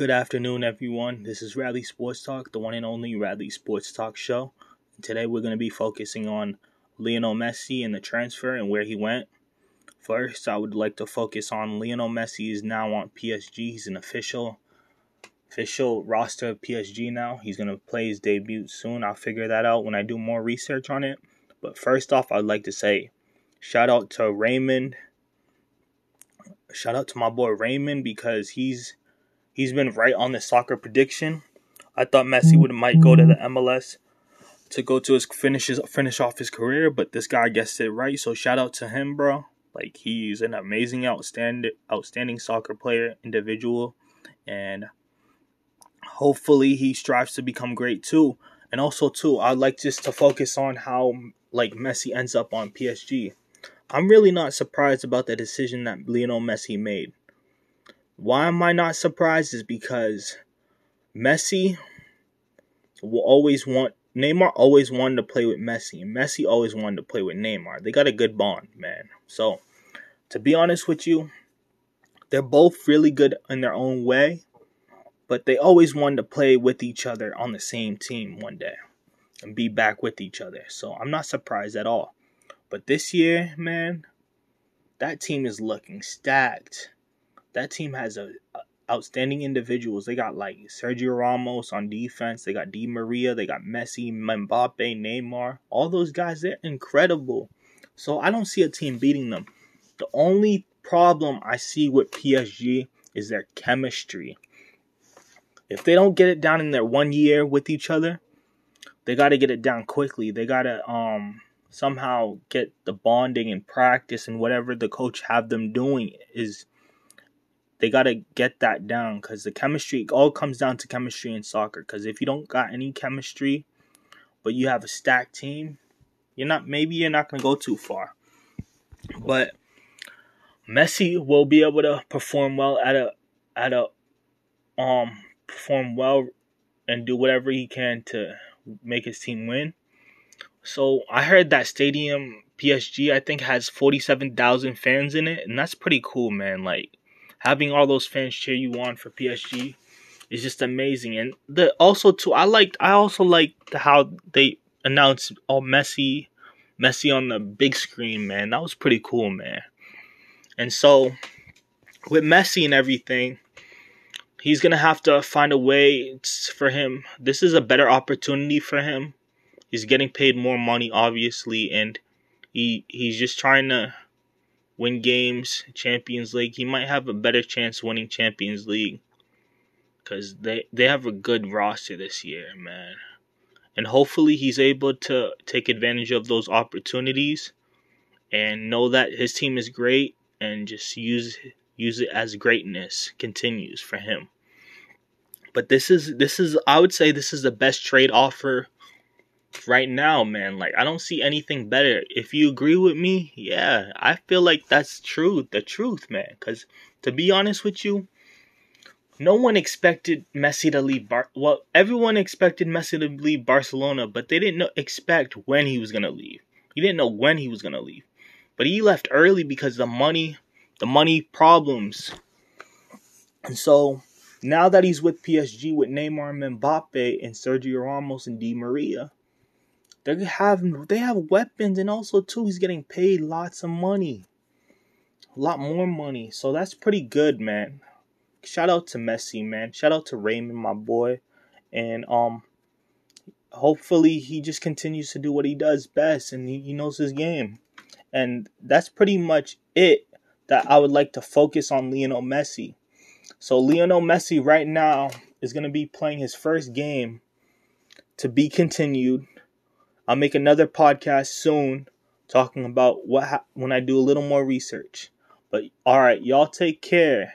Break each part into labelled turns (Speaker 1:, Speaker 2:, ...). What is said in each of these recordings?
Speaker 1: Good afternoon, everyone. This is Radley Sports Talk, the one and only Radley Sports Talk show. Today, we're going to be focusing on Lionel Messi and the transfer and where he went. First, I would like to focus on Lionel Messi is now on PSG. He's an official official roster of PSG now. He's going to play his debut soon. I'll figure that out when I do more research on it. But first off, I'd like to say shout out to Raymond. Shout out to my boy Raymond because he's he's been right on the soccer prediction. I thought Messi would might go to the mm-hmm. MLS to go to his finishes finish off his career, but this guy gets it right. So shout out to him, bro. Like he's an amazing, outstanding, outstanding soccer player, individual, and hopefully he strives to become great too. And also too, I'd like just to focus on how like Messi ends up on PSG. I'm really not surprised about the decision that Lionel Messi made. Why am I not surprised is because Messi will always want Neymar always wanted to play with Messi, and Messi always wanted to play with Neymar. They got a good bond, man. So, to be honest with you, they're both really good in their own way, but they always wanted to play with each other on the same team one day and be back with each other. So, I'm not surprised at all. But this year, man, that team is looking stacked. That team has a, a outstanding individuals. They got like Sergio Ramos on defense. They got Di Maria. They got Messi, Mbappe, Neymar. All those guys, they're incredible. So I don't see a team beating them. The only problem I see with PSG is their chemistry. If they don't get it down in their one year with each other, they got to get it down quickly. They got to um somehow get the bonding and practice and whatever the coach have them doing is they got to get that down because the chemistry all comes down to chemistry in soccer. Because if you don't got any chemistry, but you have a stacked team, you're not maybe you're not gonna go too far. But Messi will be able to perform well at a at a um perform well and do whatever he can to make his team win. So I heard that stadium PSG I think has 47,000 fans in it and that's pretty cool man like having all those fans cheer you on for PSG is just amazing. And the also too, I liked. I also liked how they announced all Messi, Messi on the big screen. Man, that was pretty cool, man. And so, with Messi and everything, he's gonna have to find a way for him. This is a better opportunity for him. He's getting paid more money, obviously, and he he's just trying to win games, Champions League, he might have a better chance winning Champions League because they they have a good roster this year, man. And hopefully he's able to take advantage of those opportunities and know that his team is great and just use use it as greatness continues for him. But this is this is I would say this is the best trade offer right now, man. Like I don't see anything better. If you agree with me, yeah, I feel like that's true, the truth, man. Cause to be honest with you, no one expected Messi to leave Bar well, everyone expected Messi to leave Barcelona, but they didn't know, expect when he was gonna leave. He didn't know when he was gonna leave. But he left early because the money the money problems. And so now that he's with PSG with Neymar and Mbappe and Sergio Ramos and Di Maria, they have they have weapons, and also too, he's getting paid lots of money, a lot more money. So that's pretty good, man. Shout out to Messi, man. Shout out to Raymond, my boy, and um, hopefully he just continues to do what he does best, and he, he knows his game. And that's pretty much it that I would like to focus on Lionel Messi. So Lionel Messi right now is going to be playing his first game to be continued I'll make another podcast soon talking about what ha- when I do a little more research. But all right, y'all take care.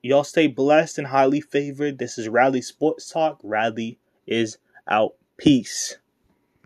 Speaker 1: Y'all stay blessed and highly favored. This is Rally Sports Talk. Rally is out. Peace.